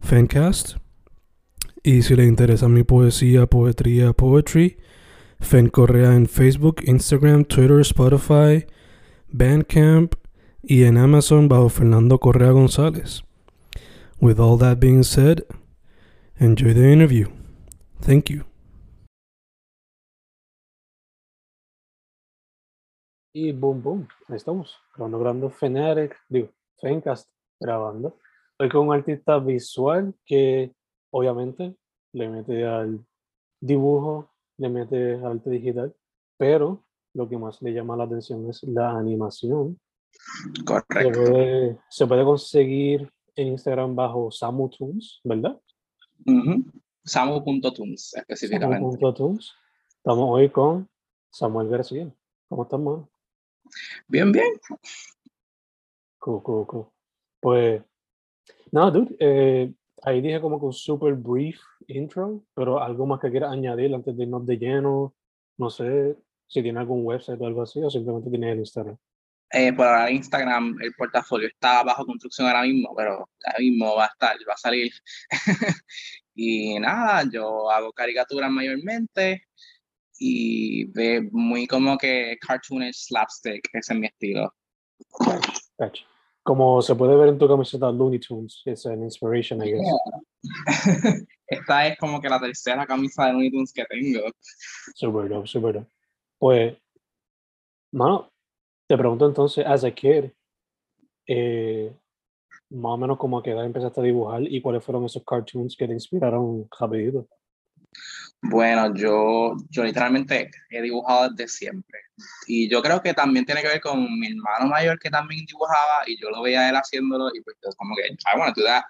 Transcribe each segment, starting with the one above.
Fancast. Y si le interesa mi poesía, poetría, poetry, Fen Correa en Facebook, Instagram, Twitter, Spotify, Bandcamp y en Amazon bajo Fernando Correa González. With all that being said, enjoy the interview. Thank you. Y boom, boom, ahí estamos, grabando Feneric, digo, Fencast, grabando. Hoy con un artista visual que obviamente le mete al dibujo, le mete al arte digital, pero lo que más le llama la atención es la animación. Se Correcto. puede, se puede conseguir en Instagram bajo Samu Toons, ¿verdad? Ujú. Samu.tunes específicamente. Samu.toons. Estamos hoy con Samuel García. ¿Cómo estamos? Bien, bien. Cool, cool, cool. Pues, nada, dude, eh, ahí dije como que un super brief intro, pero algo más que quieras añadir antes de irnos de lleno, no sé si tiene algún website o algo así, o simplemente tiene el Instagram. Eh, por ahora Instagram, el portafolio está bajo construcción ahora mismo, pero ahora mismo va a estar, va a salir. y nada, yo hago caricaturas mayormente y ve muy como que cartoonish slapstick, ese es mi estilo. Cacho. Como se puede ver en tu camiseta Looney Tunes, es an inspiration, I guess. Esta es como que la tercera camisa de Looney Tunes que tengo. Super dope, super dope. Pues, mano, te pregunto entonces, as a kid, eh, más o menos como a qué edad empezaste a dibujar y cuáles fueron esos cartoons que te inspiraron rapidito. Bueno, yo, yo literalmente he dibujado desde siempre. Y yo creo que también tiene que ver con mi hermano mayor que también dibujaba y yo lo veía a él haciéndolo y pues yo como que, I want to do that.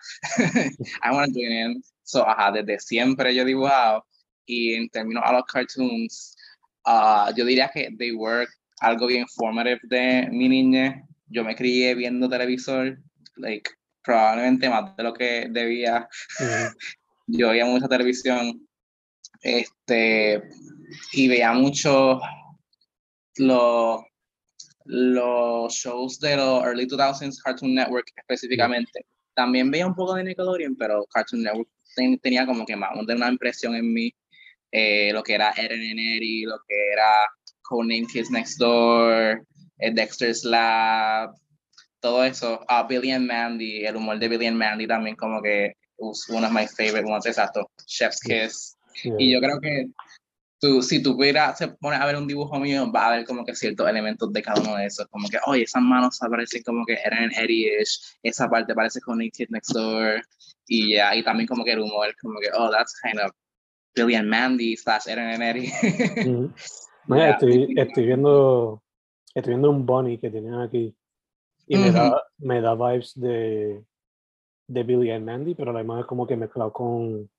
I want to do it. So, ajá, desde siempre yo he dibujado y en términos a los cartoons, ah, yo diría que they were algo bien formative de mi niñez. Yo me crié viendo televisor, like, probablemente más de lo que debía. Ujú. Yo veía mucha televisión este, y veía mucho los, los shows de los early 2000s Cartoon Network específicamente. También veía un poco de Nickelodeon, pero Cartoon Network ten- tenía como que más de una impresión en mí, eh, lo que era Eren and Eddie, lo que era Codename Kids Next Door, eh, Dexter's Lab, todo eso. Ah, Billy and Mandy, el humor de Billy and Mandy también como que was one of my favorite ones, exacto. Chef's Kiss. Y yo creo que tú, si tú pudieras se pone a ver un dibujo mío, va a ver como que ciertos elementos de cada uno de esos. Como que, oye, esas manos parecen como que eran Eddie-ish, esa parte parece con Nick Next Door. Y ya, y también como que el humor, como que, oh, that's kind of Billy and Mandy slash Eren and Eddie. Mira, Yeah, estoy, estoy viendo estoy viendo un bunny que tienen aquí y me, da, me da vibes de, de Billy and Mandy, pero la imagen es como que mezclado con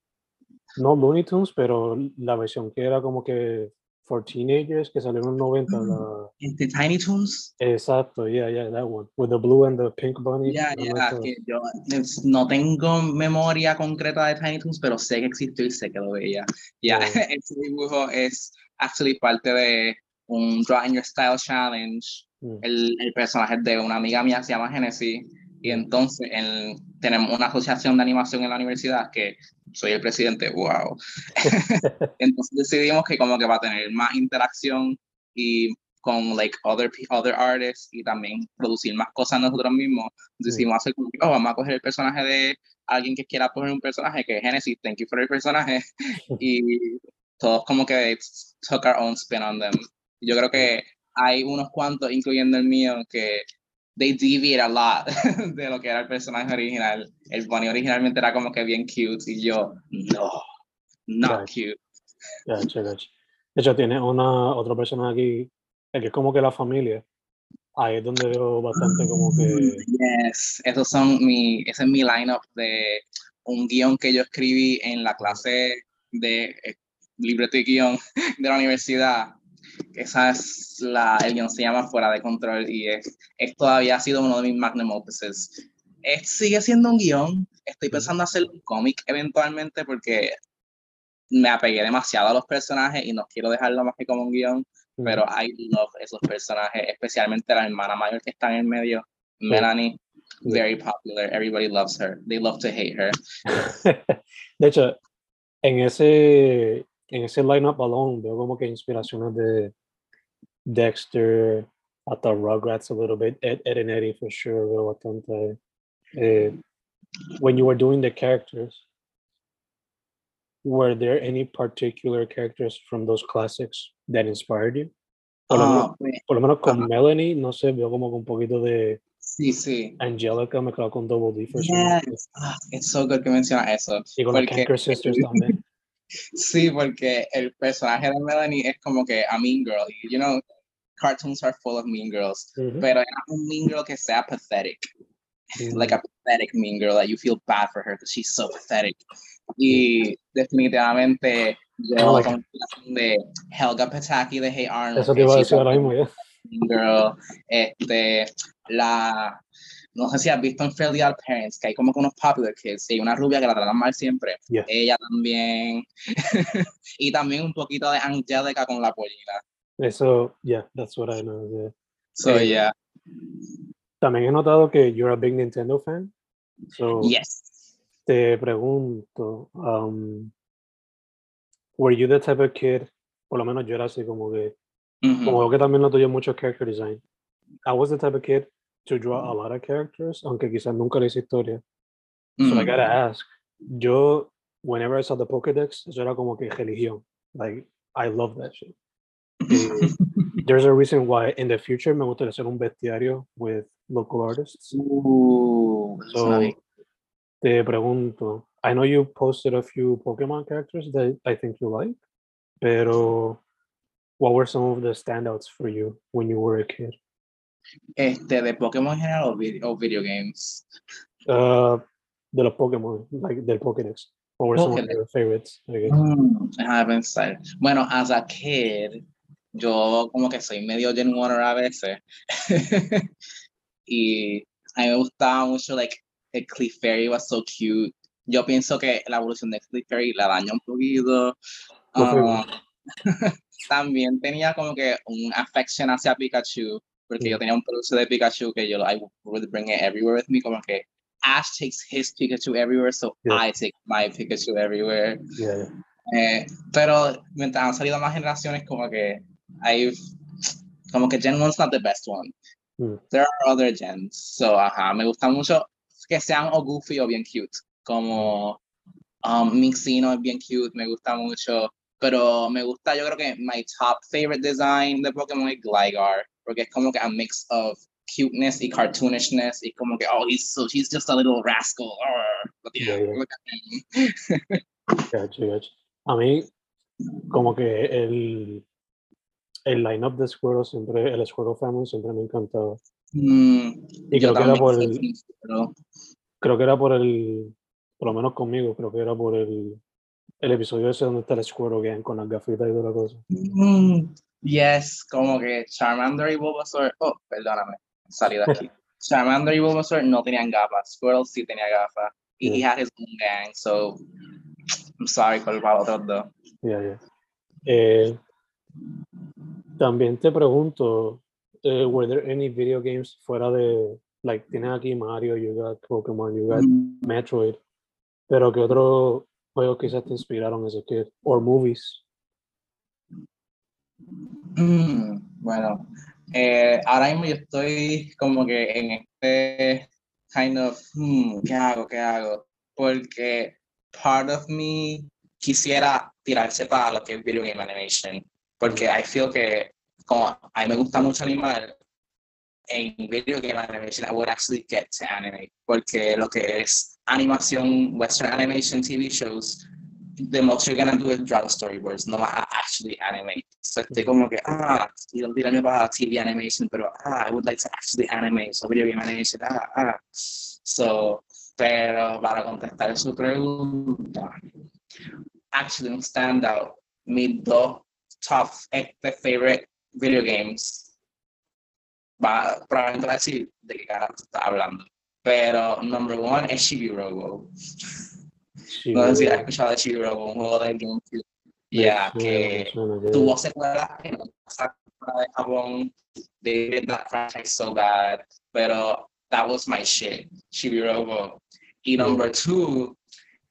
no Looney Tunes, pero la versión que era como que for teenagers que salió en los 90. la- Este, Tiny Toons. exacto, yeah, yeah, that one. With the blue and the pink bunny. Ya, acuerdo. que yo es- no tengo memoria concreta de Tiny Toons, pero sé que existió y sé que lo veía. Ya, Yeah. ese dibujo es actually parte de un Draw in Your Style Challenge. Mm. El, el personaje de una amiga mía, se llama Genesis, y entonces el- tenemos una asociación de animación en la universidad que soy el presidente, wow. entonces decidimos que como que para tener más interacción y con like other other artists y también producir más cosas nosotros mismos. Decidimos hacer como, oh, vamos a coger el personaje de alguien que quiera coger un personaje que es Genesis, thank you for el personaje y todos como que took our own spin on them. Yo creo que hay unos cuantos, incluyendo el mío, que they deviate a lot de lo que era el personaje original. El Bunny originalmente era como que bien cute y yo, no, not Right. cute. Gotcha, gotcha. De hecho, tiene una otra persona aquí, eh, que es como que la familia. Ahí es donde veo bastante como que. Yes, esos son mi, ese es mi lineup de un guion que yo escribí en la clase de eh, libreto y guion de la universidad. Esa es la, el guion se llama Fuera de Control y es, es todavía ha sido uno de mis magnum opuses. Es, sigue siendo un guion, estoy pensando hacer un cómic eventualmente porque me apegué demasiado a los personajes y no quiero dejarlo más que como un guion, pero I love esos personajes, especialmente la hermana mayor que está en el medio, Melanie, very popular, everybody loves her, they love to hate her. De hecho, en ese, en ese lineup alone veo como que inspiraciones de Dexter, hasta Rugrats a little bit, Ed, Ed and Eddie for sure, veo bastante. Eh, when you were doing the characters, were there any particular characters from those classics that inspired you? Por lo, menos, Ah, por lo menos con ajá. Melanie, no sé, veo como que un poquito de sí, sí. Angelica mezclado con Double D for. Yes. Ah, it's so good que mencionas eso. Y con las Canker Sisters también. Sí, porque el personaje de Melanie es como que a mean girl. You know, cartoons are full of mean girls. Ujú. Pero era un mean girl que sea pathetic. Mm. like a pathetic mean girl that you feel bad for her because she's so pathetic. Y definitivamente yo Oh, like- de Helga Pataki de Hey Arnold, Eso te iba a decir ahora mismo ya. mean girl, este, la, no sé si has visto en Fairly Odd Parents, que hay como que unos popular kids, y una rubia que la tratan mal siempre, Yeah. ella también, y también un poquito de Angelica con la pollina. Eso, yeah, that's what I know. yeah. So, Eh, yeah, También he notado que you're a big Nintendo fan. So, yes. te pregunto, um, were you the type of kid, por lo menos yo era así como que, como veo que también lo tuyo es mucho character design. I was the type of kid to draw a lot of characters, aunque quizás nunca le hice historia. So I gotta ask, yo, whenever I saw the Pokédex, eso era como que religión. Like, I love that shit. Eh, there's a reason why in the future me gustaría hacer un bestiario with local artists. Suena So, bien. te pregunto, I know you posted a few Pokemon characters that I think you like, pero what were some of the standouts for you when you were a kid? Este, de Pokémon en general o video, o video games. Uh, de los Pokemon, like del Pokédex. What were some of your favorites? Mm, déjame pensar. Bueno, as a kid, yo como que soy medio Gen Warner a veces. y a mí me gustaba mucho, like, el Clefairy was so cute. Yo pienso que la evolución de Clefairy la dañó un poquito. Ah, también tenía como que un affection hacia Pikachu, porque yo Mm. tenía un peluche de Pikachu que yo I would bring it everywhere with me, como que Ash takes his Pikachu everywhere, so Yeah. I take my Pikachu everywhere. Yeah, yeah. Eh, pero mientras han salido más generaciones, como que hay, como que Gen 1 is not the best one. Mm. There are other gens. So, ajá, me gusta mucho que sean o goofy o bien cute. Como um, Mixino es bien cute, me gusta mucho. Pero me gusta, yo creo que my top favorite design de Pokémon es Gligar, porque es como que a mix of cuteness y cartoonishness, y como que, oh, he's so, he's just a little rascal. but yeah, Yeah, yeah. look at him. Gotcha, gotcha. A mí, como que el, el line-up de Squirrel siempre, el Squirrel Family siempre me encantaba. Mm, Y creo que era por el- pero- Creo que era por el, por lo menos conmigo, creo que era por el, el episodio ese donde está el Squirrel Gang con las gafitas y toda la cosa. Mm, yes, como que Charmander y Bulbasaur, oh, perdóname, salí de aquí. Charmander y Bulbasaur no tenían gafas, Squirtle sí tenía gafas, y he had his own gang, so I'm sorry por los otros dos. Ya, ya. Eh, también te pregunto, eh, were there any video games fuera de, like, tienes aquí Mario, you got Pokemon, you got Mm, Metroid, pero ¿qué otros juegos quizás te inspiraron as a kid? Or movies? Mm, bueno, eh, ahora mismo yo estoy como que en este kind of, hmm, ¿qué hago? ¿Qué hago? Porque part of me quisiera tirarse para lo que es video game animation, porque I feel que como a mí me gusta mucho animar, en video game animation I would actually get to animate, porque lo que es animación, western animation TV shows, the most you're gonna do is draw storyboards, no actually animate. So estoy como que, ah, quiero tirarme para TV animation, pero ah, I would like to actually animate, so video game animation, ah, ah. So, pero para contestar su pregunta, actually un standout, mis dos top este, favorite video games, va, probablemente va a decir de qué cara está hablando. Pero number one es Chibi Robo. No sé si has escuchado de un juego de GameCube. Ya, que tuvo secuelas en de Japón. They did that franchise so bad. Pero that was my shit, Chibi Robo. Y number two,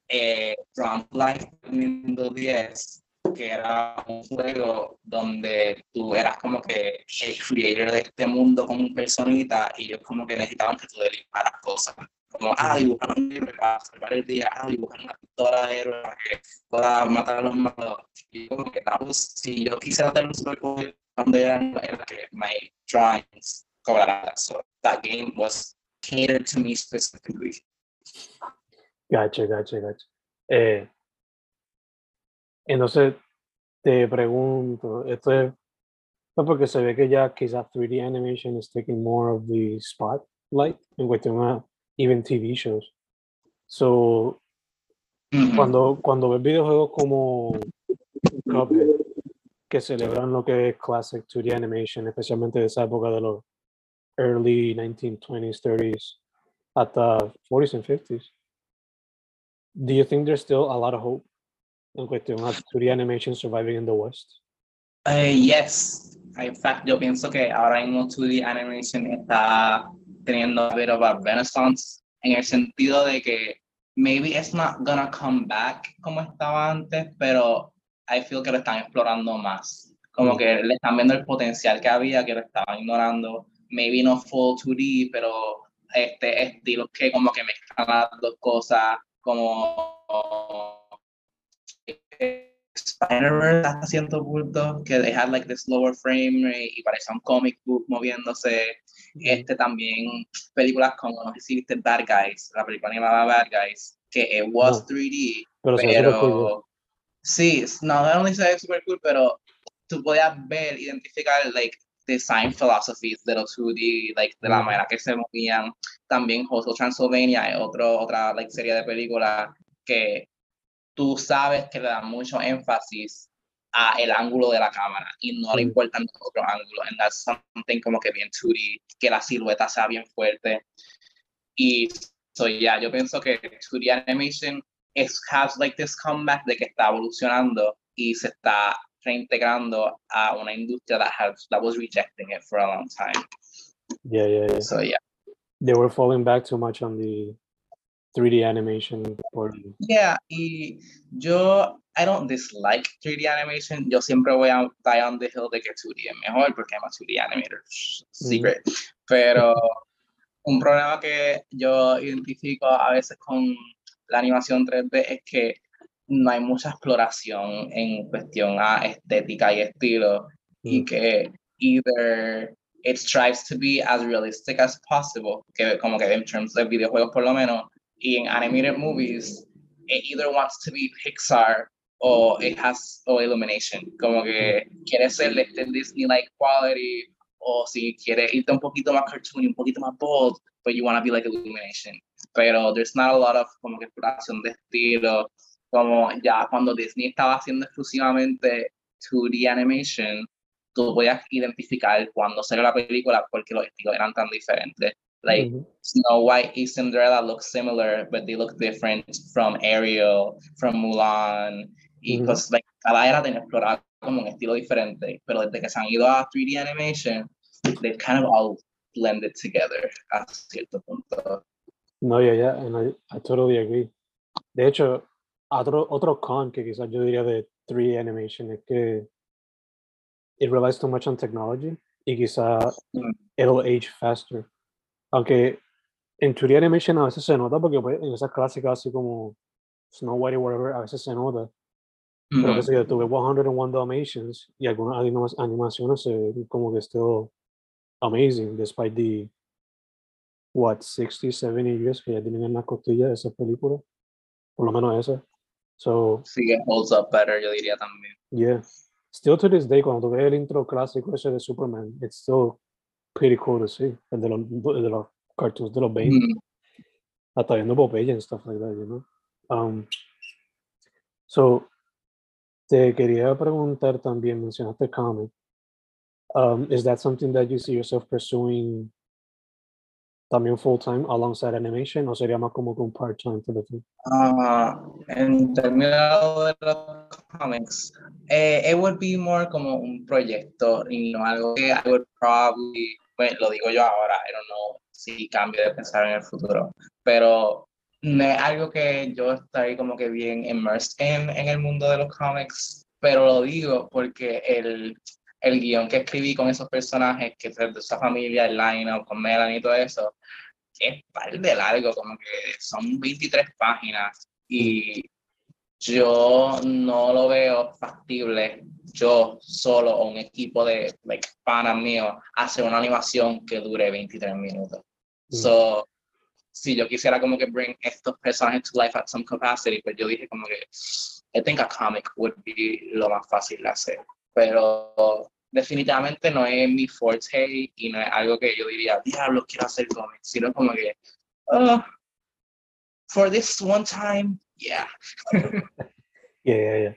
eh, Drum Life Nintendo 10 que era un juego donde tú eras como que el creator de este mundo con un personita y ellos como que necesitaban que tú delibaras cosas. Como, ah, dibujar un libro para salvar el día, dibujar una pistola de héroe para que pueda matar a los malos. Y como que, pues, si yo quisiera tener un superpoder era, que my drawings cobraran. So that game was catered to me specifically. Gotcha, gotcha, gotcha. Eh, entonces, te pregunto, esto es no, porque se ve que ya quizás 3D animation is taking more of the spotlight en cuestión a even TV shows. So, cuando, cuando ves videojuegos como Cuphead, que celebran lo que es classic 2D animation, especialmente de esa época de los early 1920s, 30s, hasta 40s and 50s, do you think there's still a lot of hope en cuestión a 3D animation surviving in the West? Uh, yes. In fact, yo pienso que ahora mismo 2D animation está teniendo a bit of a renaissance en el sentido de que maybe it's not gonna come back como estaba antes, pero I feel que lo están explorando más. Como mm. que le están viendo el potencial que había, que lo estaban ignorando. Maybe no full 2D, pero este estilo que como que mezclan las dos cosas, como Spider-Man hasta cierto punto, que they had like this lower frame rate y parece un comic book moviéndose. Este también, películas como, no sé si viste Bad Guys, la película animada Bad Guys, que was 3D, pero, sí, no, no se super cool, pero tú podías ver, identificar, like, design philosophies de los 2D, like, de la manera que se movían. También Hostel Transylvania, otro, otra, like, serie de películas que tú sabes que le da mucho énfasis a el ángulo de la cámara y no le importan los otros ángulos. And that's something como que bien 2D, que la silueta sea bien fuerte. Y so, yeah, yo pienso que 2D animation es, has like this comeback de que está evolucionando y se está reintegrando a una industria that has that was rejecting it for a long time. Yeah, yeah, yeah. So yeah. They were falling back too much on the 3D animation por... Yeah, y yo, I don't dislike 3D animation. Yo siempre voy a die on the hill de que 2D es mejor porque I'm a 2D animator. Secret. Pero un problema que yo identifico a veces con la animación 3D es que no hay mucha exploración en cuestión a estética y estilo y que either it strives to be as realistic as possible, que como que en terms de videojuegos por lo menos, in animated movies, it either wants to be Pixar or it has or Illumination. Como que quiere ser este Disney-like quality, o si quiere irte un poquito más cartoon, un poquito más bold, but you want to be like Illumination. Pero there's not a lot of como que exploración de estilo. Como ya cuando Disney estaba haciendo exclusivamente 2D animation, tú podías identificar cuando salió la película porque los estilos eran tan diferentes. Like mm-hmm. Snow White y Cinderella look similar, but they look different from Ariel, from Mulan. Y pues, like, cada era tiene explorar como un estilo diferente, pero desde que se han ido a 3D animation, they've kind of all blended together a cierto punto. No, yeah, yeah, and I, I totally agree. De hecho, otro, otro con que quizás yo diría de 3D animation es que it relies too much on technology y quizá Mm. it'll age faster. Aunque en 3D animation a veces se nota porque pues, en esas clásicas así como Snow White y whatever, a veces se nota. Pero Ujú. sé yo, tuve 101 Dalmatians y algunas anima- animaciones ven como que still amazing despite the what 60, 70 years que ya tienen en la costilla esa película. Por lo menos esa. So, Sí, que holds up better, yo diría también. yeah. Still to this day, cuando ves el intro clásico ese de Superman, it's still pretty cool to see. El de los, el de los cartoons de los 20. Ujú. hasta viendo Popeye and stuff like that, you know. Um, so, te quería preguntar también, mencionaste comic. Um, is that something that you see yourself pursuing también full time alongside animation o sería más como un part time for the thing? Ah, en términos de los comics, eh, it would be more como un proyecto y no algo que I would probably, bueno, lo digo yo ahora, I don't know si cambio de pensar en el futuro, pero no es algo que yo estoy como que bien immersed en, en el mundo de los cómics, pero lo digo porque el, el guion que escribí con esos personajes, que es de esa familia, el line con Melanie y todo eso, es par de largo, como que son 23 páginas y yo no lo veo factible yo solo o un equipo de like, panas míos hacer una animación que dure 23 minutos. Mm. So, si yo quisiera como que bring estos personajes to life at some capacity, pues yo dije como que I think a comic would be lo más fácil de hacer. Pero definitivamente no es mi forte y no es algo que yo diría, diablo, quiero hacer cómics, sino como que, oh, for this one time, yeah. Yeah, yeah, yeah.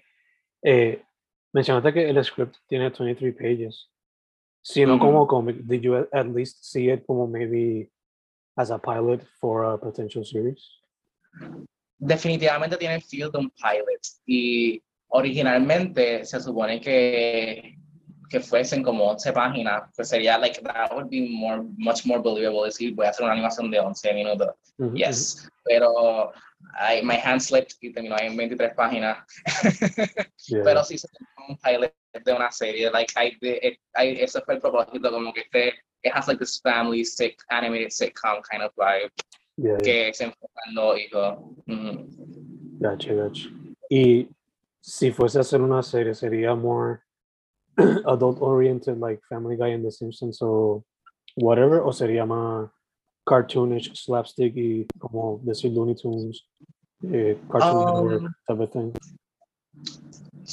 Eh, mencionaste que el script tiene 23 pages. Si no Ujú. como comic, did you at least see it como maybe as a pilot for a potential series? definitivamente tiene el feel de un pilot y originalmente se supone que que fuesen como 11 páginas, pues sería like that would be more much more believable decir voy a hacer una animación de 11 minutos. Ujú, Yes, pero I, my hand slipped y terminó en 23 páginas. Yeah, pero sí se un pilot de una serie, like I, did- I, ese fue el propósito, como que este, it has like this family sick, animated sitcom kind of vibe, yeah, yeah. que se enfoca en los hijos. Ujú. Gotcha, gotcha. Y si fuese a hacer una serie, sería more adult oriented, like Family Guy and The Simpsons o whatever, o sería más cartoonish, slapstick y como decir Looney Tunes, eh, Cartoon Um, type of thing.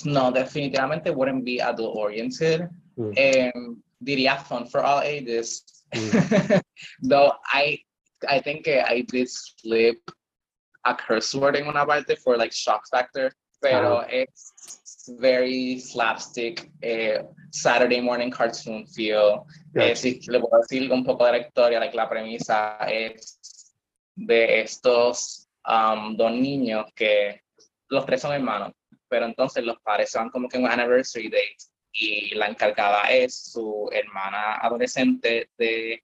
No, definitivamente wouldn't be adult oriented. Mm. Um, diría fun for all ages. Though I, I think eh, I did slip a curse word en una parte for like shock factor, pero it's very slapstick, eh, Saturday morning cartoon feel. Eh, Gotcha. si le puedo decir un poco de la historia, like, la premisa es de estos um, dos niños que los tres son hermanos, pero entonces los padres se van como que en un anniversary date y la encargada es su hermana adolescente de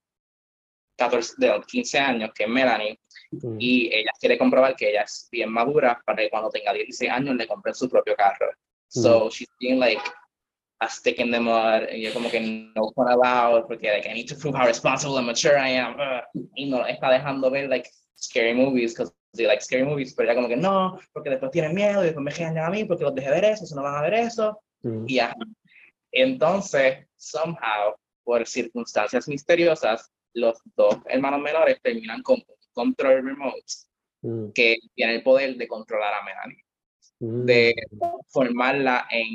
14, de 15 años, que es Melanie, Mm. y ella quiere comprobar que ella es bien madura para que cuando tenga 16 años le compren su propio carro. So she's being like a stick in the mud, y yo como que no fun allowed, porque like, I need to prove how responsible and mature I am. ugh, y no está dejando ver like scary movies, because they like scary movies, pero ella como que no, porque después tienen miedo y después me regañan a mí porque los dejé ver eso, si no van a ver eso. Mm. Y ajá. Entonces, somehow, por circunstancias misteriosas, los dos hermanos menores terminan con un control remote Mm. que tiene el poder de controlar a Melanie, Mm. de formarla en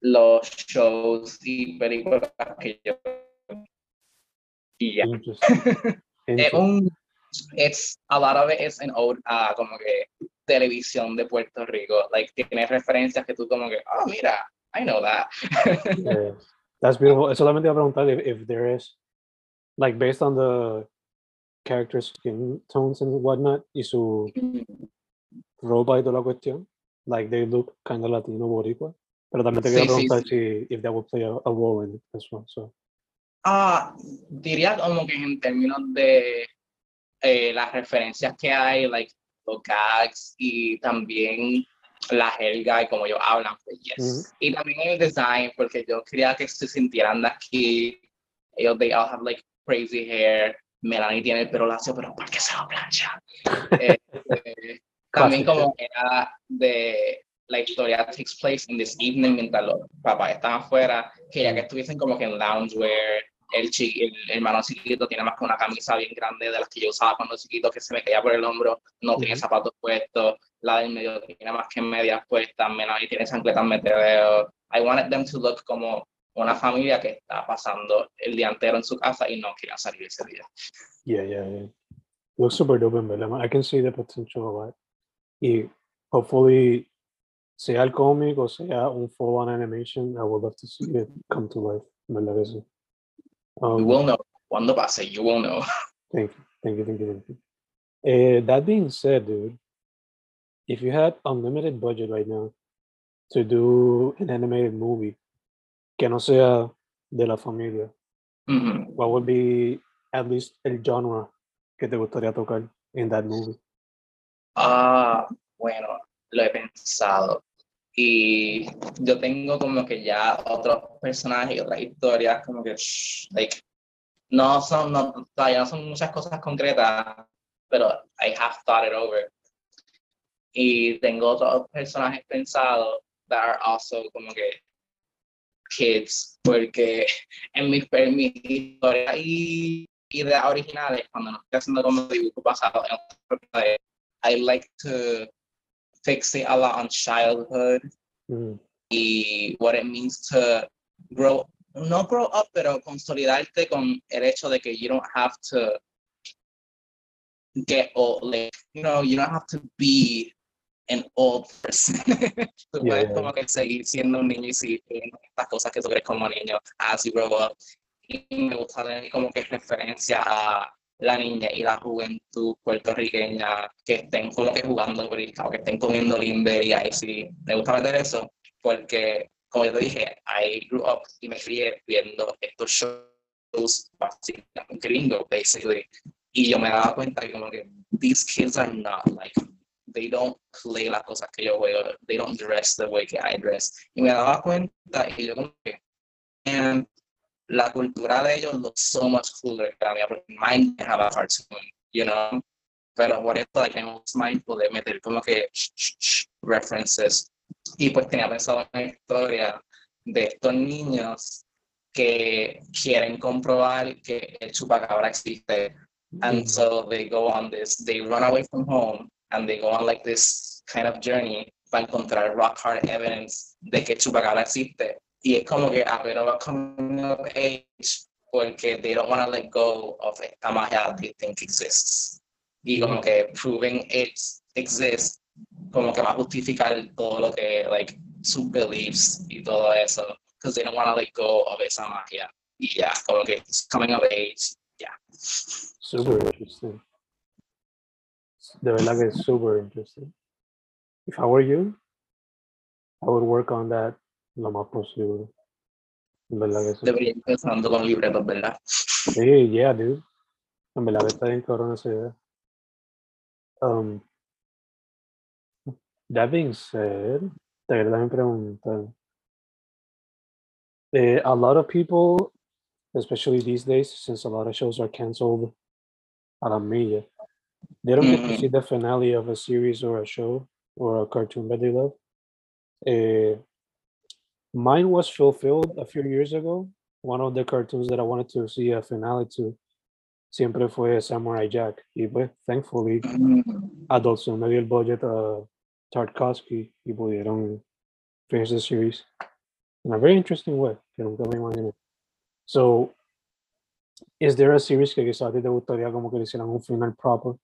los shows y películas que yo y ya. Es un it's a lot of it is an ode a como que televisión de Puerto Rico, like tiene referencias que tú como que, oh mira, I know that. Yeah, that's beautiful. Solamente iba a preguntar if, if there is, like, based on the character skin tones and whatnot, y su ropa y toda la cuestión, like, they look kind of Latino boricua. Pero también te Sí, quería sí, preguntar si if that would play a, a role in as well. So, Ah, diría como que en términos de eh, las referencias que hay, like los gags y también la jerga y como ellos hablan, pues yes. Y también el design, porque yo quería que se sintieran de aquí. Ellos, they all have like crazy hair. Melanie tiene el pelo lacio, pero ¿por qué se lo plancha? Este, también como era de la historia takes place in this evening mientras los papás están afuera, quería que estuviesen como que en loungewear, el, el, hermano chiquito tiene más que una camisa bien grande de las que yo usaba cuando chiquito que se me caía por el hombro, no tiene zapatos puestos, la del medio tiene más que medias puestas, Melanie tiene chancletas meteoreo. I wanted them to look como una familia que está pasando el día entero en su casa y no quiere salir ese día. Yeah, yeah, yeah. Looks super dope in I can see the potential of that. Y hopefully, sea el cómic o sea un full-on animation, I would love to see it come to life. ¿Verdad? Um, you will know. Cuando pase, you will know. Thank you, thank you, thank you, thank you. Uh, that being said, dude, if you had unlimited budget right now to do an animated movie que no sea de la familia, mm -hmm. what would be at least el genre que te gustaría tocar in that movie? Ah, bueno, lo he pensado. Y yo tengo como que ya otros personajes y otras historias como que, like, no son, no, todavía no son muchas cosas concretas, pero I have thought it over. Y tengo otros personajes pensados that are also como que kids, porque en mis, en mis historias y ideas originales, cuando no estoy haciendo como dibujo pasado, I like to fixate a lot on childhood mm. y what it means to grow, no grow up, pero consolidarte con el hecho de que you don't have to get old, like, you know, you don't have to be an old person. tú yeah, puedes como que seguir siendo un niño y seguir estas cosas que tú crees como niño as you grow up. Y me gusta tener como que referencia a la niña y la juventud puertorriqueña que estén como que jugando o que estén comiendo limber y ahí sí, me gusta meter eso porque, como yo te dije, I grew up y me crié viendo estos shows básicamente gringos, basically, y yo me daba cuenta que como que these kids are not like they don't play las cosas que yo veo, they don't dress the way que I dress. Y me daba cuenta y yo como que, la cultura de ellos looks so much cooler mí, porque mine have a cartoon, you know. Pero por eso, like, I'm mindful de meter como que references. Y pues tenía pensado en una historia de estos niños que quieren comprobar que el chupacabra existe. And so they go on this, they run away from home and they go on like this kind of journey para encontrar rock hard evidence de que chupacabra existe y es como que a ver a coming of age porque they don't want to let go of esta magia they think exists? Y como que proving it exists como que va a justificar todo lo que like sus beliefs y todo eso because they don't want to let go of esa magia. Y ya como que it's coming of age yeah. super interesting. De verdad es super interesting. If I were you I would work on that lo más posible. ¿Verdad que sí? Debería empezando con libretos, ¿verdad? Sí, yeah, dude. En verdad está bien cabrón esa idea. Um, that being said, te quería también preguntar. Eh, a lot of people, especially these days, since a lot of shows are canceled a la milla, they don't get to see the finale of a series or a show or a cartoon that they love. Eh, Mine was fulfilled a few years ago. One of the cartoons that I wanted to see a finale to siempre fue Samurai Jack. Y pues, thankfully, mm. Adult Swim me dio el budget a Tarkovsky y pudieron finish the series in a very interesting way, que nunca me imaginé. So, is there a series que quizás a ti te gustaría como que le hicieran un final proper,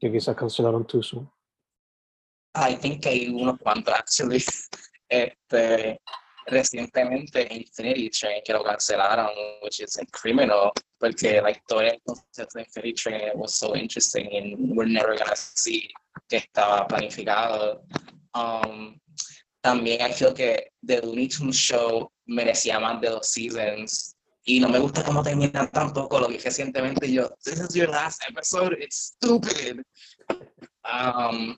que quizás cancelaron too soon? I think hay unos cuantos, actually. Este, recientemente Infinity Train que lo cancelaron, which is criminal, porque la historia del concepto de Infinity Train was so interesting and we're never gonna see que estaba planificado. Um, también I feel que The Looney Tunes Show merecía más de dos seasons y no me gusta cómo termina tampoco, lo dije recientemente yo, this is your last episode, it's stupid. Um,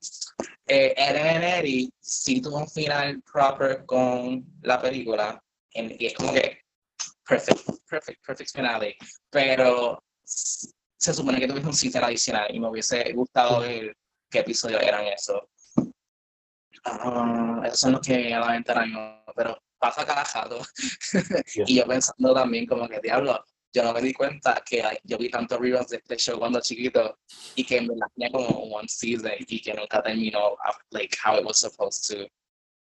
eh, Eren Eddie sí tuvo un final proper con la película, en, y es como que perfect, perfect, perfect finale, pero se supone que tuviese un season adicional y me hubiese gustado ver qué episodios eran esos. Uh, esos son los que a la mente pero pasa cada rato. y yo pensando también como que, diablo, yo no me di cuenta que yo vi tantos reruns de este show cuando chiquito y que me la tenía como one season y que nunca terminó like how it was supposed to.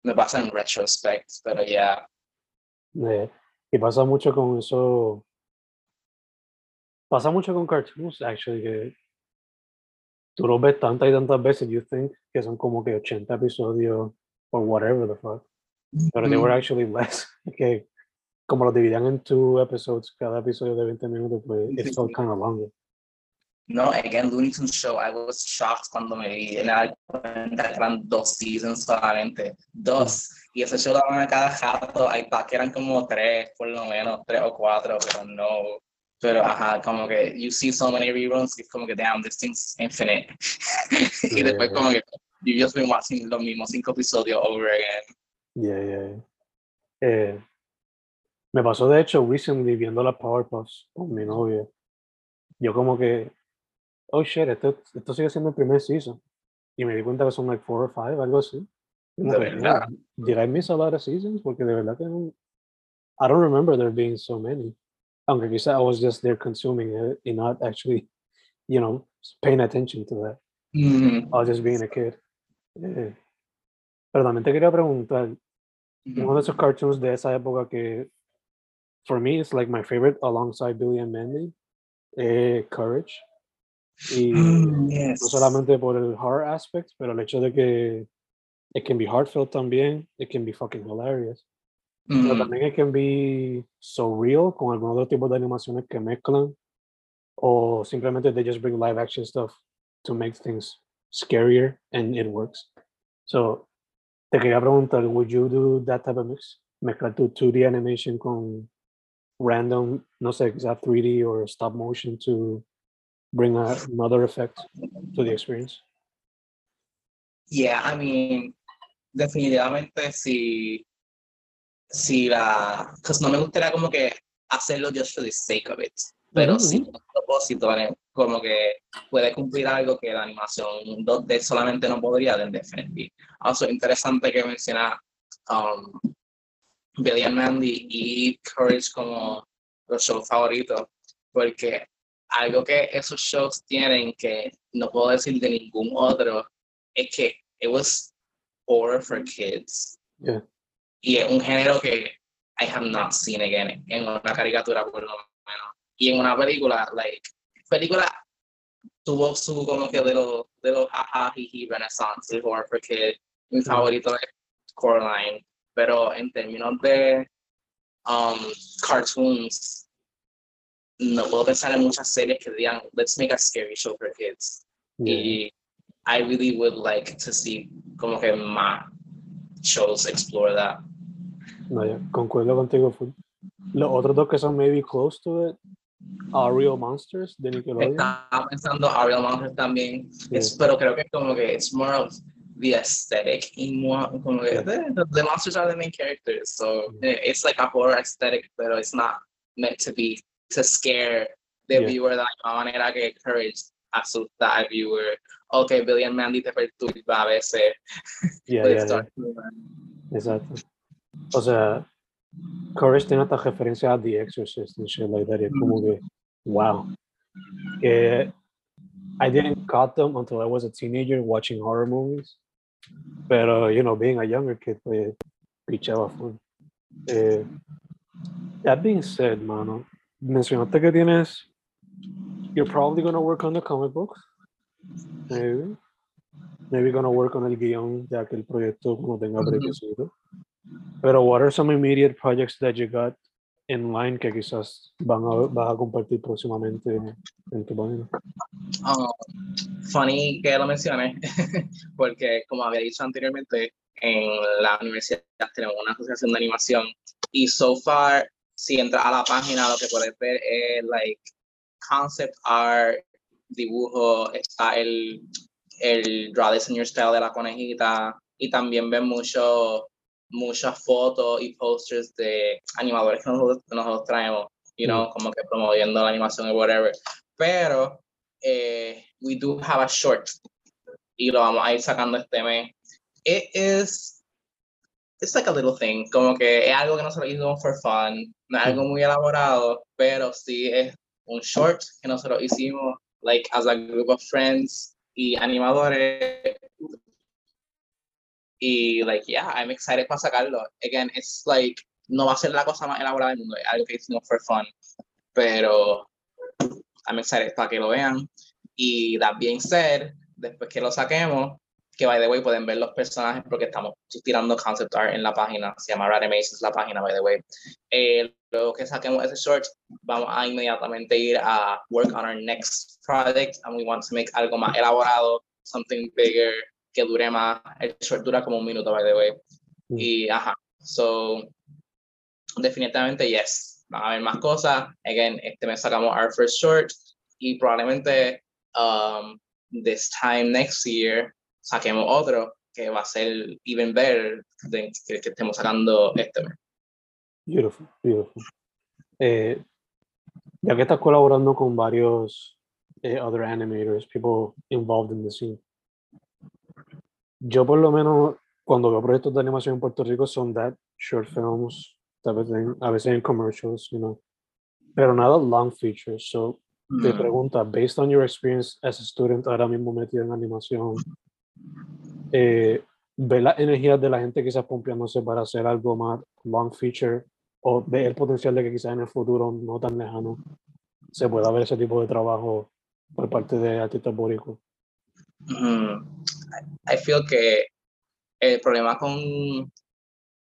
Me pasa en retrospect, pero ya. Yeah. y pasa mucho con eso. Pasa mucho con cartoons, actually, que tú lo ves tantas y tantas veces, you think que son como que 80 episodios or whatever the fuck. Pero they were actually less. que como lo dividían en two episodes, cada episodio de 20 minutos, pues it felt kind of longer. No, again, Looney Tunes Show, I was shocked cuando me vi en la cuenta eran dos seasons solamente, dos. Y ese show daban a cada rato, hay que eran como tres, por lo menos, tres o cuatro, pero no. Pero ajá, como que you see so many reruns, it's como que damn, this thing's infinite. y después como que you just been watching los mismos cinco episodios over again. Yeah, yeah. Eh, me pasó de hecho recently viendo las Powerpuffs con mi novia. Yo como que, oh shit, esto, esto sigue siendo el primer season. Y me di cuenta que son like four or five, algo así. De verdad. Did I miss a lot of seasons? Porque de verdad que no, I don't remember there being so many. Aunque quizá I was just there consuming it and not actually, you know, paying attention to that. Mm. I was just being a kid. Eh, pero también te quería preguntar, Mm uno de -hmm. esos cartoons de esa época que for me it's like my favorite alongside Billy and Mandy, eh, Courage. Y Mm, yes. no solamente por el horror aspect, pero el hecho de que it can be heartfelt también, it can be fucking hilarious. Pero Mm. también it can be so real con algunos otros tipos de animaciones que mezclan o simplemente they just bring live action stuff to make things scarier and it works. So, te quería preguntar, would you do that type of mix? Mezclar tu 2D animation con random, no sé, quizá 3D or stop motion to bring a, another effect to the experience? Yeah, I mean, definitivamente si, si la, pues no me gustaría como que hacerlo just for the sake of it, pero si ujú. un propósito, como que puede cumplir algo que la animación 2D solamente no podría, then definitely. Also, interesante que menciona um, Billy and Mandy y Courage como los shows favoritos, porque algo que esos shows tienen que no puedo decir de ningún otro es que it was horror for kids. Yeah. Y es un género que I have not seen again en una caricatura por lo menos. Y en una película, like, película tuvo su como que de los de los jaja jiji renaissance horror for kids. Mi Mm. favorito es Coraline, pero en términos de um, cartoons no puedo pensar en muchas series que digan let's make a scary show for kids. Yeah. Y I really would like to see como que más shows explore that. No, ya, concuerdo contigo full. Los otros dos que son maybe close to it are Real Monsters de Nickelodeon. Estaba pensando Ariel Monsters también, es- pero creo que como que it's more of the aesthetic in como the, the monsters are the main characters, so eh, it's like a horror aesthetic, but it's not meant to be to scare the Yeah. viewer de la manera que Courage asusta al viewer. Okay, Billy and Mandy te perturba a veces. Yeah, yeah, yeah. Exacto. O sea, Courage tiene hasta referencia a The Exorcist and shit like that. Y es como que, wow. Que I didn't caught them until I was a teenager watching horror movies. Pero, you know, being a younger kid, pues, pichaba full. Eh, that being said, mano, mencionaste que tienes, you're probably gonna work on the comic books. Maybe. Maybe gonna work on el guión de el proyecto cuando tenga Ujú. brequecito. Pero what are some immediate projects that you got in line que quizás van a, vas a compartir próximamente en, en tu página? Um, funny que lo mencioné, porque como había dicho anteriormente, en la universidad tenemos una asociación de animación y so far, si entras a la página, lo que puedes ver es like concept art, dibujo, está el el Draw Senior Style de la conejita y también ven mucho, muchas fotos y posters de animadores que nosotros, nosotros traemos, you know, como que promoviendo la animación y whatever. Pero eh, we do have a short y lo vamos a ir sacando este mes. It is, it's like a little thing, como que es algo que nosotros hicimos for fun, no es algo muy elaborado, pero sí es un short que nosotros hicimos, like as a group of friends y animadores. Y like, yeah, I'm excited para sacarlo. Again, it's like, no va a ser la cosa más elaborada del mundo, es algo que hicimos for fun, pero I'm excited para que lo vean. Y that being said, después que lo saquemos, que by the way pueden ver los personajes porque estamos tirando concept art en la página, se llama Radimations la página by the way. Eh, luego que saquemos ese short, vamos a inmediatamente ir a work on our next project and we want to make algo más elaborado, something bigger, que dure más. El short dura como un minuto by the way. Mm. Y ajá, so definitivamente yes, van a haber más cosas. Again, este mes sacamos our first short y probablemente um, this time next year saquemos otro que va a ser even better de que, que estemos sacando este mes. Beautiful, beautiful. Eh, ya que estás colaborando con varios eh, other animators, people involved in the scene, yo por lo menos cuando veo proyectos de animación en Puerto Rico son that short films, a veces en commercials, you know, pero nada long features. So te mm. pregunta, based on your experience as a student ahora mismo metido en animación, eh, ve la energía de la gente quizás pompeándose para hacer algo más long feature o ve el potencial de que quizás en el futuro no tan lejano se pueda ver ese tipo de trabajo por parte de artistas boricos. Mm, I feel que el problema con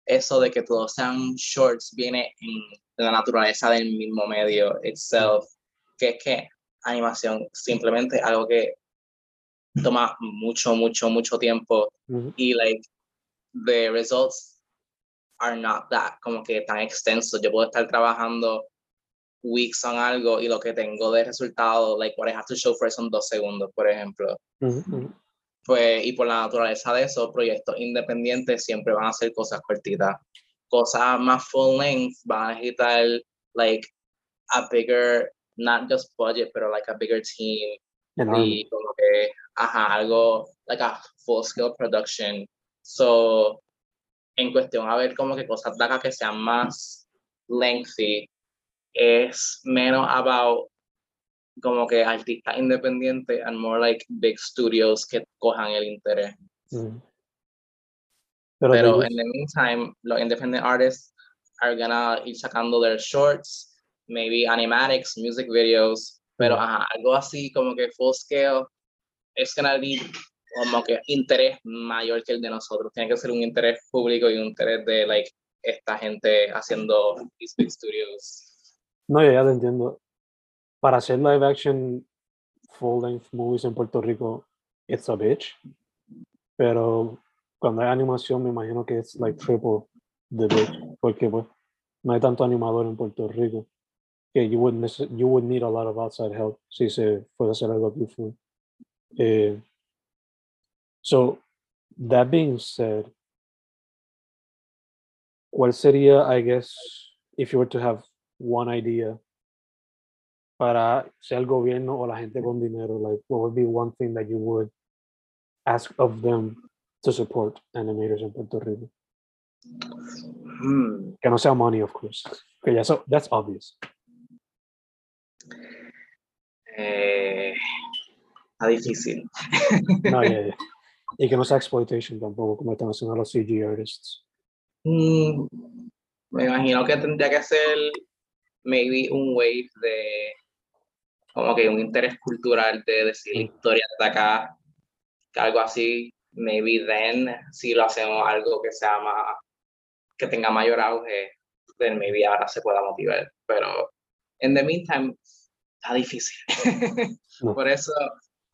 eso de que todos sean shorts viene en la naturaleza del mismo medio itself, que es que animación simplemente algo que toma mucho, mucho, mucho tiempo y like the results are not that como que tan extensos. Yo puedo estar trabajando weeks on algo y lo que tengo de resultado, like what I have to show for son dos segundos, por ejemplo. Pues, y por la naturaleza de esos proyectos independientes siempre van a ser cosas cortitas. Cosas más full length van a necesitar, like, a bigger, not just budget, pero like a bigger team. Y como que, ajá, algo, like a full scale production. So, en cuestión a ver como que cosas de acá que sean más lengthy, es menos about como que artistas independientes and more like big studios que cojan el interés. Mm. Pero, Pero in the meantime, los independent artists are gonna ir sacando their shorts, maybe animatics, music videos, pero ajá, algo así como que full scale, es gonna be como que interés mayor que el de nosotros. Tiene que ser un interés público y un interés de like esta gente haciendo these big studios. No, ya, ya te entiendo para hacer live action full length movies en Puerto Rico, it's a bitch. Pero cuando hay animación, me imagino que es like triple the bitch, porque pues no hay tanto animador en Puerto Rico que you would, you would need a lot of outside help si se puede hacer algo beautiful. Eh, so, that being said, ¿cuál sería, I guess, if you were to have one idea para sea el gobierno o la gente con dinero, like what would be one thing that you would ask of them to support animators in Puerto Rico? Hmm. Que no sea money, of course. Okay, yeah, so that's obvious. Eh, está difícil. no, yeah, yeah. Y que no sea exploitation tampoco, como están haciendo los CG artists. Mm, me imagino que tendría que ser maybe un wave de como que un interés cultural de decir la historia de acá, que algo así, maybe then, si lo hacemos algo que sea más, que tenga mayor auge, then maybe ahora se pueda motivar, pero en the meantime, está difícil. Por eso,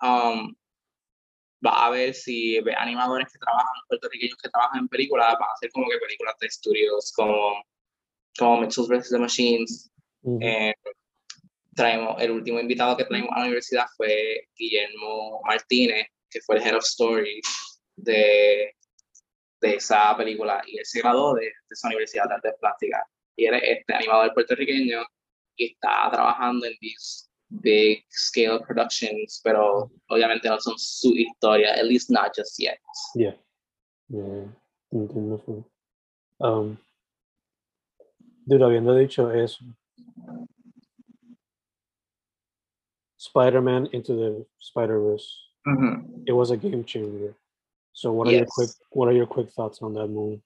um, va a ver si animadores que trabajan, puertorriqueños que trabajan en películas, van a hacer como que películas de estudios como, como Mitchell vs. The Machines, traemos, el último invitado que traemos a la universidad fue Guillermo Martínez, que fue el head of story de, de esa película, y él se graduó de, de esa Universidad de Artes Plásticas. Y él es este animador puertorriqueño y está trabajando en these big scale productions, pero obviamente no son su historia, at least not just yet. Yeah. Yeah. Entiendo. Um, dude, habiendo dicho eso, Spider-Man into the Spider-Verse, Ujú. it was a game changer. So what are your quick what are your quick thoughts on that movie?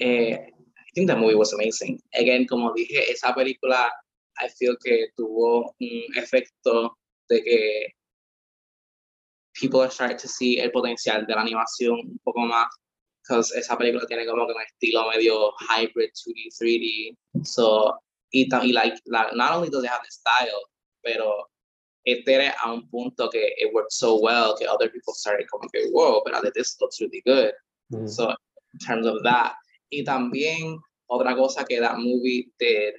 Eh, I think the movie was amazing. Again, como dije, esa película, I feel que tuvo un efecto de que people are starting to see el potencial de la animación un poco más, because esa película tiene como que un estilo medio hybrid 2D, 3D. So, y, y like, la, not only does it have the style, pero este era a un punto que it worked so well que other people started como que, whoa, but this looks really good. Mm, So, in terms of that. Y también otra cosa que that movie did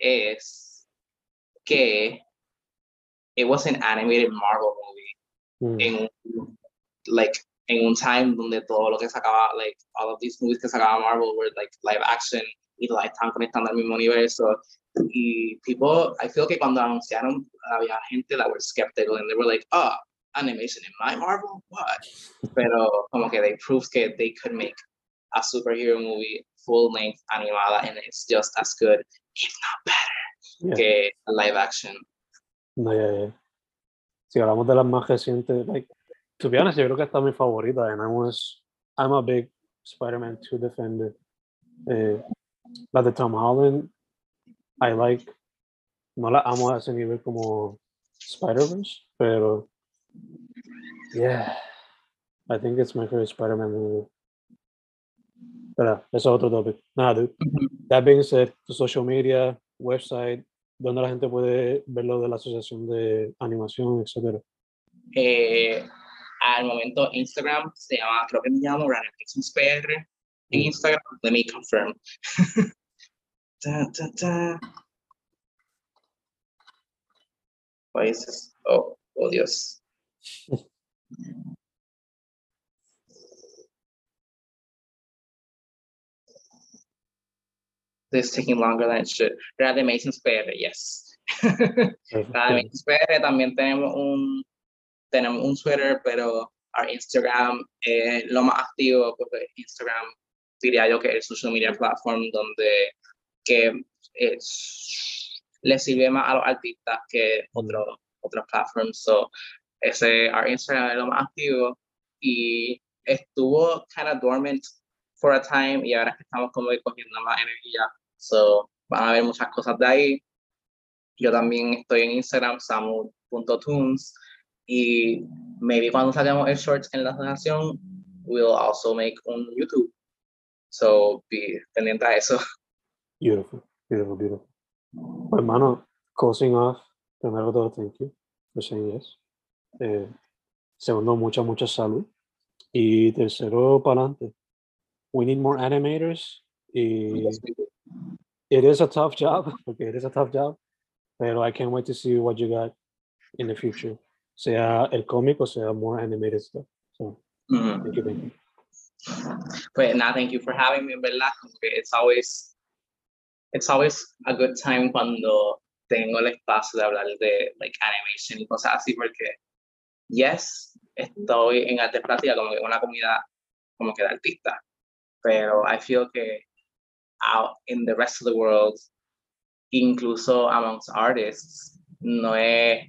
es que it was an animated Marvel movie mm, en like en un time donde todo lo que sacaba like all of these movies que sacaba Marvel were like live action y like están conectando al mismo universo y people I feel que cuando anunciaron había gente that were skeptical and they were like oh animation in my Marvel what pero como que they proved que they could make a superhero movie full length animada and it's just as good if not better yeah. que live action No, yeah, yeah. Si hablamos de las más recientes, like, to be honest, yo creo que esta es mi favorita, and I was, I'm a big Spider-Man 2 defender. Eh, la de Tom Holland, I like, no la amo a ese nivel como Spider-Verse, pero, yeah, I think it's my favorite Spider-Man movie. Pero, eso es otro topic. Nada, dude. That being said, tu social media, website, donde la gente puede ver lo de la asociación de animación, etcétera. eh, al momento Instagram se llama, creo que me llamo Pixels PR. Mm. Instagram, let me confirm. Ta, ta, ta. Why is this? Oh, oh Dios. This is taking longer than it should. Random Masons PR, yes. Nada, en también tenemos un, tenemos un Twitter, pero our Instagram es lo más activo, porque Instagram diría yo que el social media platform donde que es, le sirve más a los artistas que otros otros platforms. So, ese, our Instagram es lo más activo y estuvo kind of dormant for a time y ahora es que estamos como que cogiendo más energía. So, van a ver muchas cosas de ahí. Yo también estoy en Instagram, samu.tunes, y maybe cuando saquemos el shorts en la asociación, we'll also make un YouTube. So, be pendiente a eso. Beautiful, beautiful, beautiful. Pues, hermano, closing off, primero todo, thank you for saying yes. Eh, segundo, mucha, mucha salud. Y tercero, para adelante. We need more animators. Y it is a tough job, porque it is a tough job, pero I can't wait to see what you got in the future. Sea el cómic o sea more animated stuff. So, Mm. thank you, thank you. Pues nada, thank you for having me, en verdad. It's always, it's always a good time cuando tengo el espacio de hablar de like animation y cosas así, porque yes, estoy en arte plástica como que una comunidad como que de artistas, pero I feel que out in the rest of the world, incluso amongst artists, no es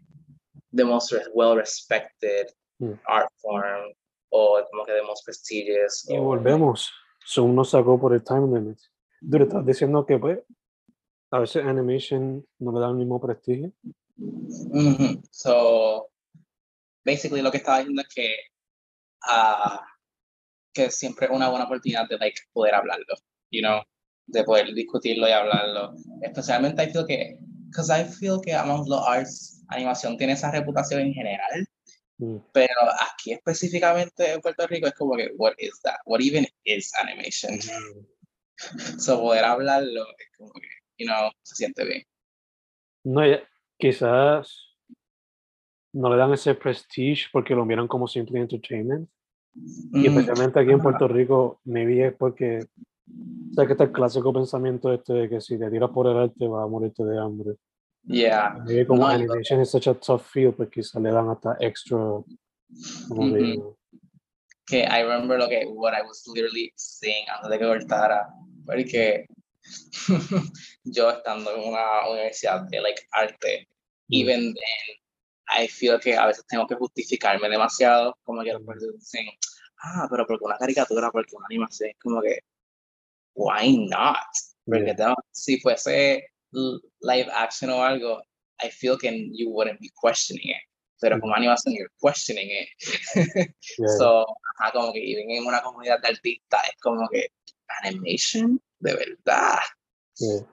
the most well respected Mm. art form o como que the most prestigious. Y o- volvemos. Zoom nos sacó por el time limit. Le estás diciendo que, pues, a veces animation no le da el mismo prestigio. Ujú. So, basically lo que estaba diciendo es que, ah, que siempre es una buena oportunidad de like, poder hablarlo, you know, de poder discutirlo y hablarlo. Especialmente I feel que, because I feel que among los arts, animación tiene esa reputación en general, Mm. pero aquí específicamente en Puerto Rico es como que, what is that? What even is animation? So, poder hablarlo es como que, you know, se siente bien. No, quizás no le dan ese prestige porque lo miran como simple entertainment. Y Mm, especialmente aquí en Puerto Rico, maybe es porque, o sea, que está el clásico pensamiento este de que si te tiras por el arte vas a morirte de hambre. Yeah. Maybe como No, animation es such a tough field, pues quizás le dan hasta extra, que, Ujú. que I remember lo que what I was literally saying antes de que cortara porque yo estando en una universidad de like arte even then I feel que a veces tengo que justificarme demasiado como que los profesores dicen ah pero porque una caricatura porque una animación es como que why not porque Yeah. si fuese live action o algo I feel que you wouldn't be questioning it pero Mm. como animación you're questioning it yeah, So, ajá, como que viven en una comunidad de artistas, es como que animation, de verdad. yeah.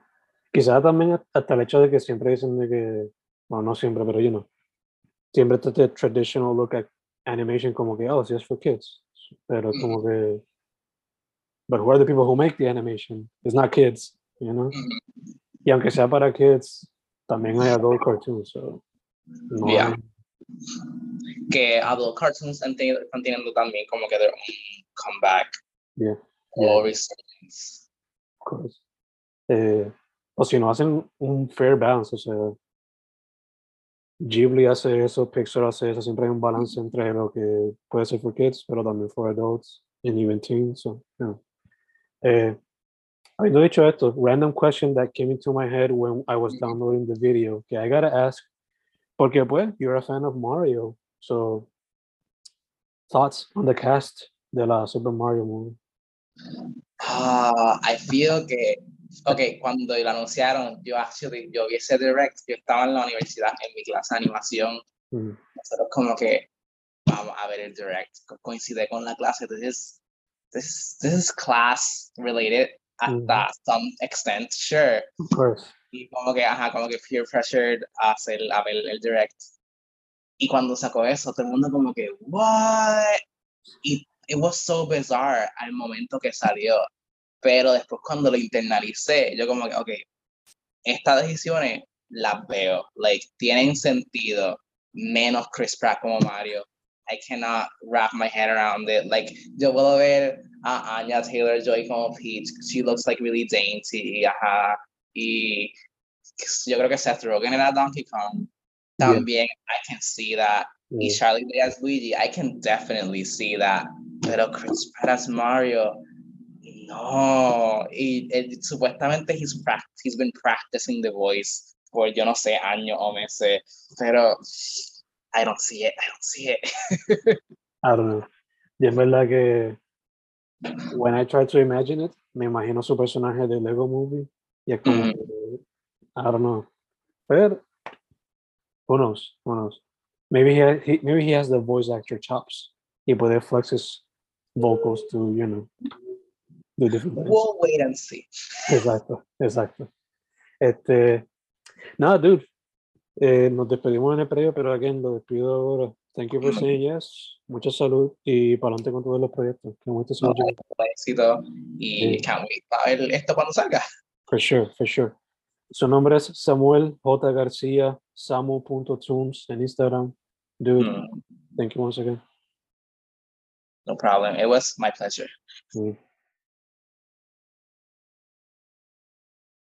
Quizás también hasta el hecho de que siempre dicen de que, bueno, no siempre, pero you know, siempre está este traditional look at animation como que, oh, it's just for kids. Pero es como que, but who are the people who make the animation? It's not kids, you know? Ujú. Y aunque sea para kids, también hay adult cartoons, so. No Yeah. hay- Que adult cartoons están teni- están teniendo también como que their own comeback Yeah, yeah. of course. Eh, o si no hacen un fair balance, o sea, Ghibli hace eso, Pixar hace eso, siempre hay un balance entre lo que puede ser for kids, pero también for adults and even teens. So, you know. eh, habiendo dicho esto, random question that came into my head when I was Mhm. downloading the video, que I gotta ask, porque pues, you're a fan of Mario, so thoughts on the cast de la Super Mario movie. Ah, I feel que, ok, cuando lo anunciaron, yo actually, yo vi ese direct, yo estaba en la universidad en mi clase de animación, Mm, nosotros como que vamos a ver el direct, co- coincide con la clase, this this, this is class related hasta some extent, sure, of course. y como que, ajá, como que peer pressured a hacer, a ver el direct, y cuando sacó eso, todo el mundo como que, what, y it was so bizarre al momento que salió, pero después cuando lo internalicé, yo como que, ok, estas decisiones las veo, like, tienen sentido, menos Chris Pratt como Mario. I cannot wrap my head around it. Like, yo puedo ver a Anya Taylor-Joy como Peach. She looks like really dainty, ajá. Y yo creo que Seth Rogen era Donkey Kong. Yeah. I can see that. Y Charlie Day as Luigi, I can definitely see that. Pero Chris Pratt as Mario, no. Y él, supuestamente he's, he's been practicing the voice por yo no sé, años o meses. Pero I don't see it, I don't see it. I don't know. Y es verdad que when I try to imagine it, me imagino su personaje de Lego Movie y es como, Ujú. que, I don't know. Pero, who knows, who knows. Maybe he, he maybe he has the voice actor chops y puede flex his vocals to, you know, do different things. We'll wait and see. Exacto, exacto. Este, nada, dude. Eh, nos despedimos en el previo, pero again, lo despido ahora. Thank you for saying yes. Mucha salud y para adelante con todos los proyectos. Can't wait to see what you do. Éxito. Y can't wait para ver esto cuando salga. For sure, for sure. Su nombre es Samuel J. García, samu.tunes en Instagram. Dude, Mm, thank you once again. no problem. It was my pleasure.